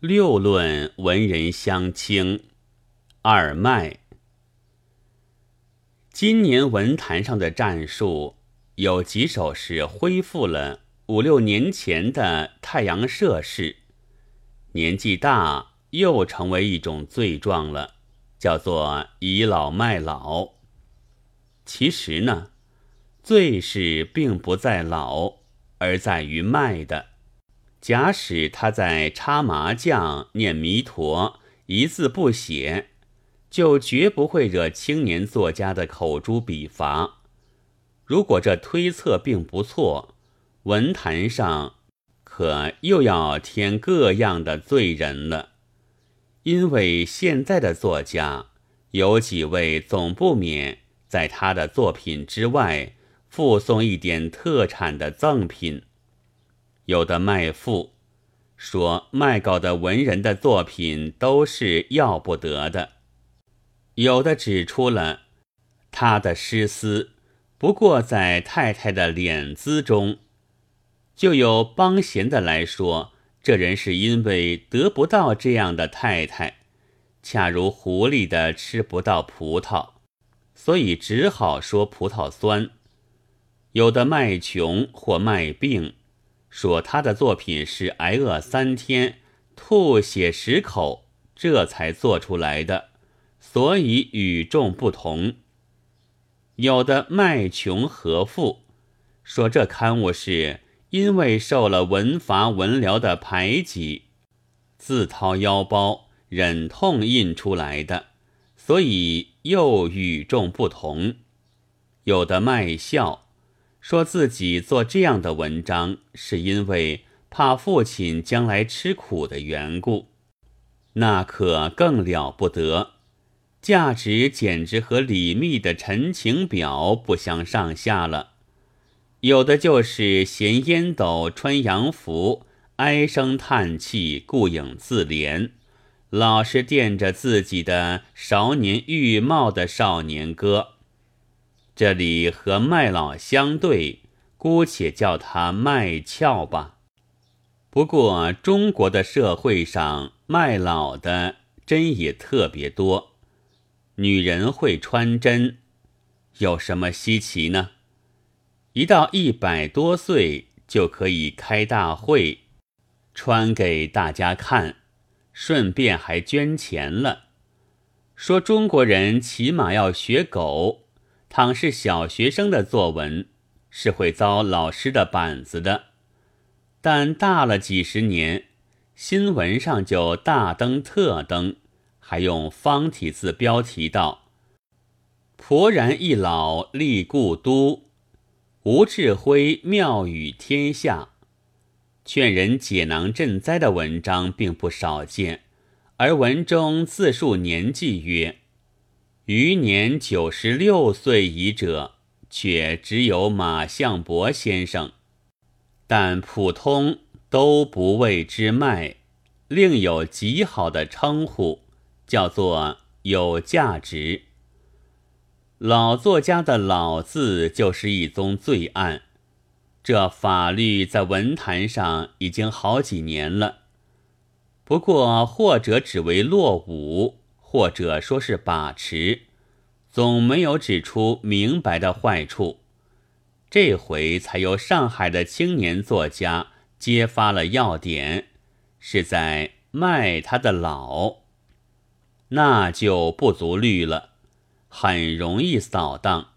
六论文人相轻。二脉。今年文坛上的战术有几首是恢复了五六年前的太阳社式，年纪大又成为一种罪状了，叫做倚老卖老。其实呢，罪是并不在老，而在于卖的。假使他在插麻将、念弥陀，一字不写，就绝不会惹青年作家的口诛笔伐。如果这推测并不错，文坛上可又要添各样的罪人了。因为现在的作家有几位总不免在他的作品之外附送一点特产的赠品。有的卖赋说卖稿的文人的作品都是要不得的；有的指出了他的诗思不过在太太的脸姿中；就有帮闲的来说，这人是因为得不到这样的太太，恰如狐狸的吃不到葡萄，所以只好说葡萄酸；有的卖穷或卖病。说他的作品是挨饿三天，吐血十口，这才做出来的，所以与众不同。有的卖穷和富，说这刊物是因为受了文阀文僚的排挤，自掏腰包忍痛印出来的，所以又与众不同。有的卖笑。说自己做这样的文章，是因为怕父亲将来吃苦的缘故，那可更了不得，价值简直和李密的《陈情表》不相上下了。有的就是衔烟斗、穿洋服、唉声叹气、顾影自怜，老是惦着自己的少年玉貌的少年歌。这里和卖老相对，姑且叫他卖俏吧。不过中国的社会上卖老的真也特别多，女人会穿针，有什么稀奇呢？一到一百多岁就可以开大会，穿给大家看，顺便还捐钱了。说中国人起码要学狗。倘是小学生的作文，是会遭老师的板子的；但大了几十年，新闻上就大登特登，还用方体字标题道：“勃然一老立故都，吴志辉妙语天下，劝人解囊赈灾的文章并不少见，而文中自述年纪曰。”余年九十六岁矣者，却只有马相伯先生，但普通都不谓之卖，另有极好的称呼，叫做有价值。老作家的“老”字就是一宗罪案，这法律在文坛上已经好几年了，不过或者只为落伍。或者说是把持，总没有指出明白的坏处。这回才由上海的青年作家揭发了要点，是在卖他的老，那就不足虑了，很容易扫荡。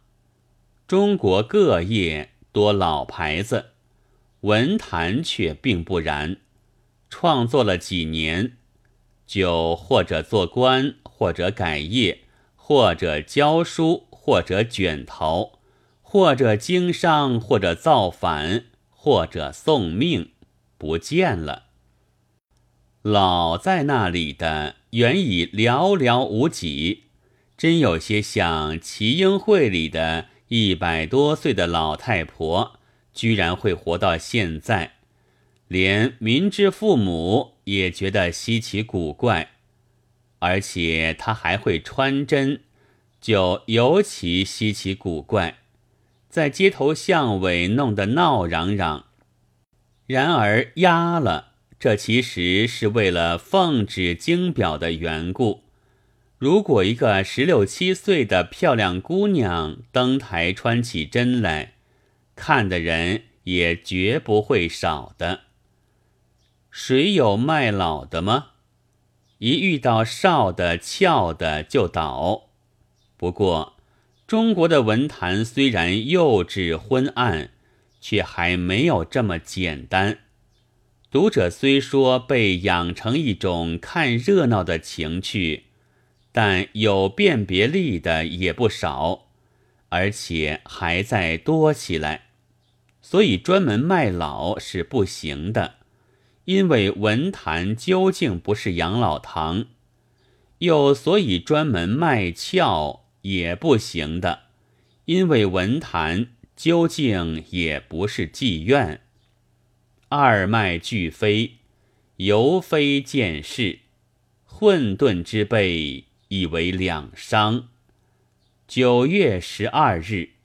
中国各业多老牌子，文坛却并不然。创作了几年。就或者做官，或者改业，或者教书，或者卷逃，或者经商，或者造反，或者送命，不见了。老在那里的原已寥寥无几，真有些像齐英会里的一百多岁的老太婆，居然会活到现在。连民之父母也觉得稀奇古怪，而且他还会穿针，就尤其稀奇古怪，在街头巷尾弄得闹嚷嚷。然而压了这其实是为了奉旨经表的缘故。如果一个十六七岁的漂亮姑娘登台穿起针来，看的人也绝不会少的。谁有卖老的吗？一遇到少的、俏的就倒。不过，中国的文坛虽然幼稚昏暗，却还没有这么简单。读者虽说被养成一种看热闹的情趣，但有辨别力的也不少，而且还在多起来。所以专门卖老是不行的，因为文坛究竟不是养老堂；又所以专门卖俏也不行的，因为文坛究竟也不是妓院。二脉俱非，犹非见事，混沌之辈，以为两伤。九月十二日。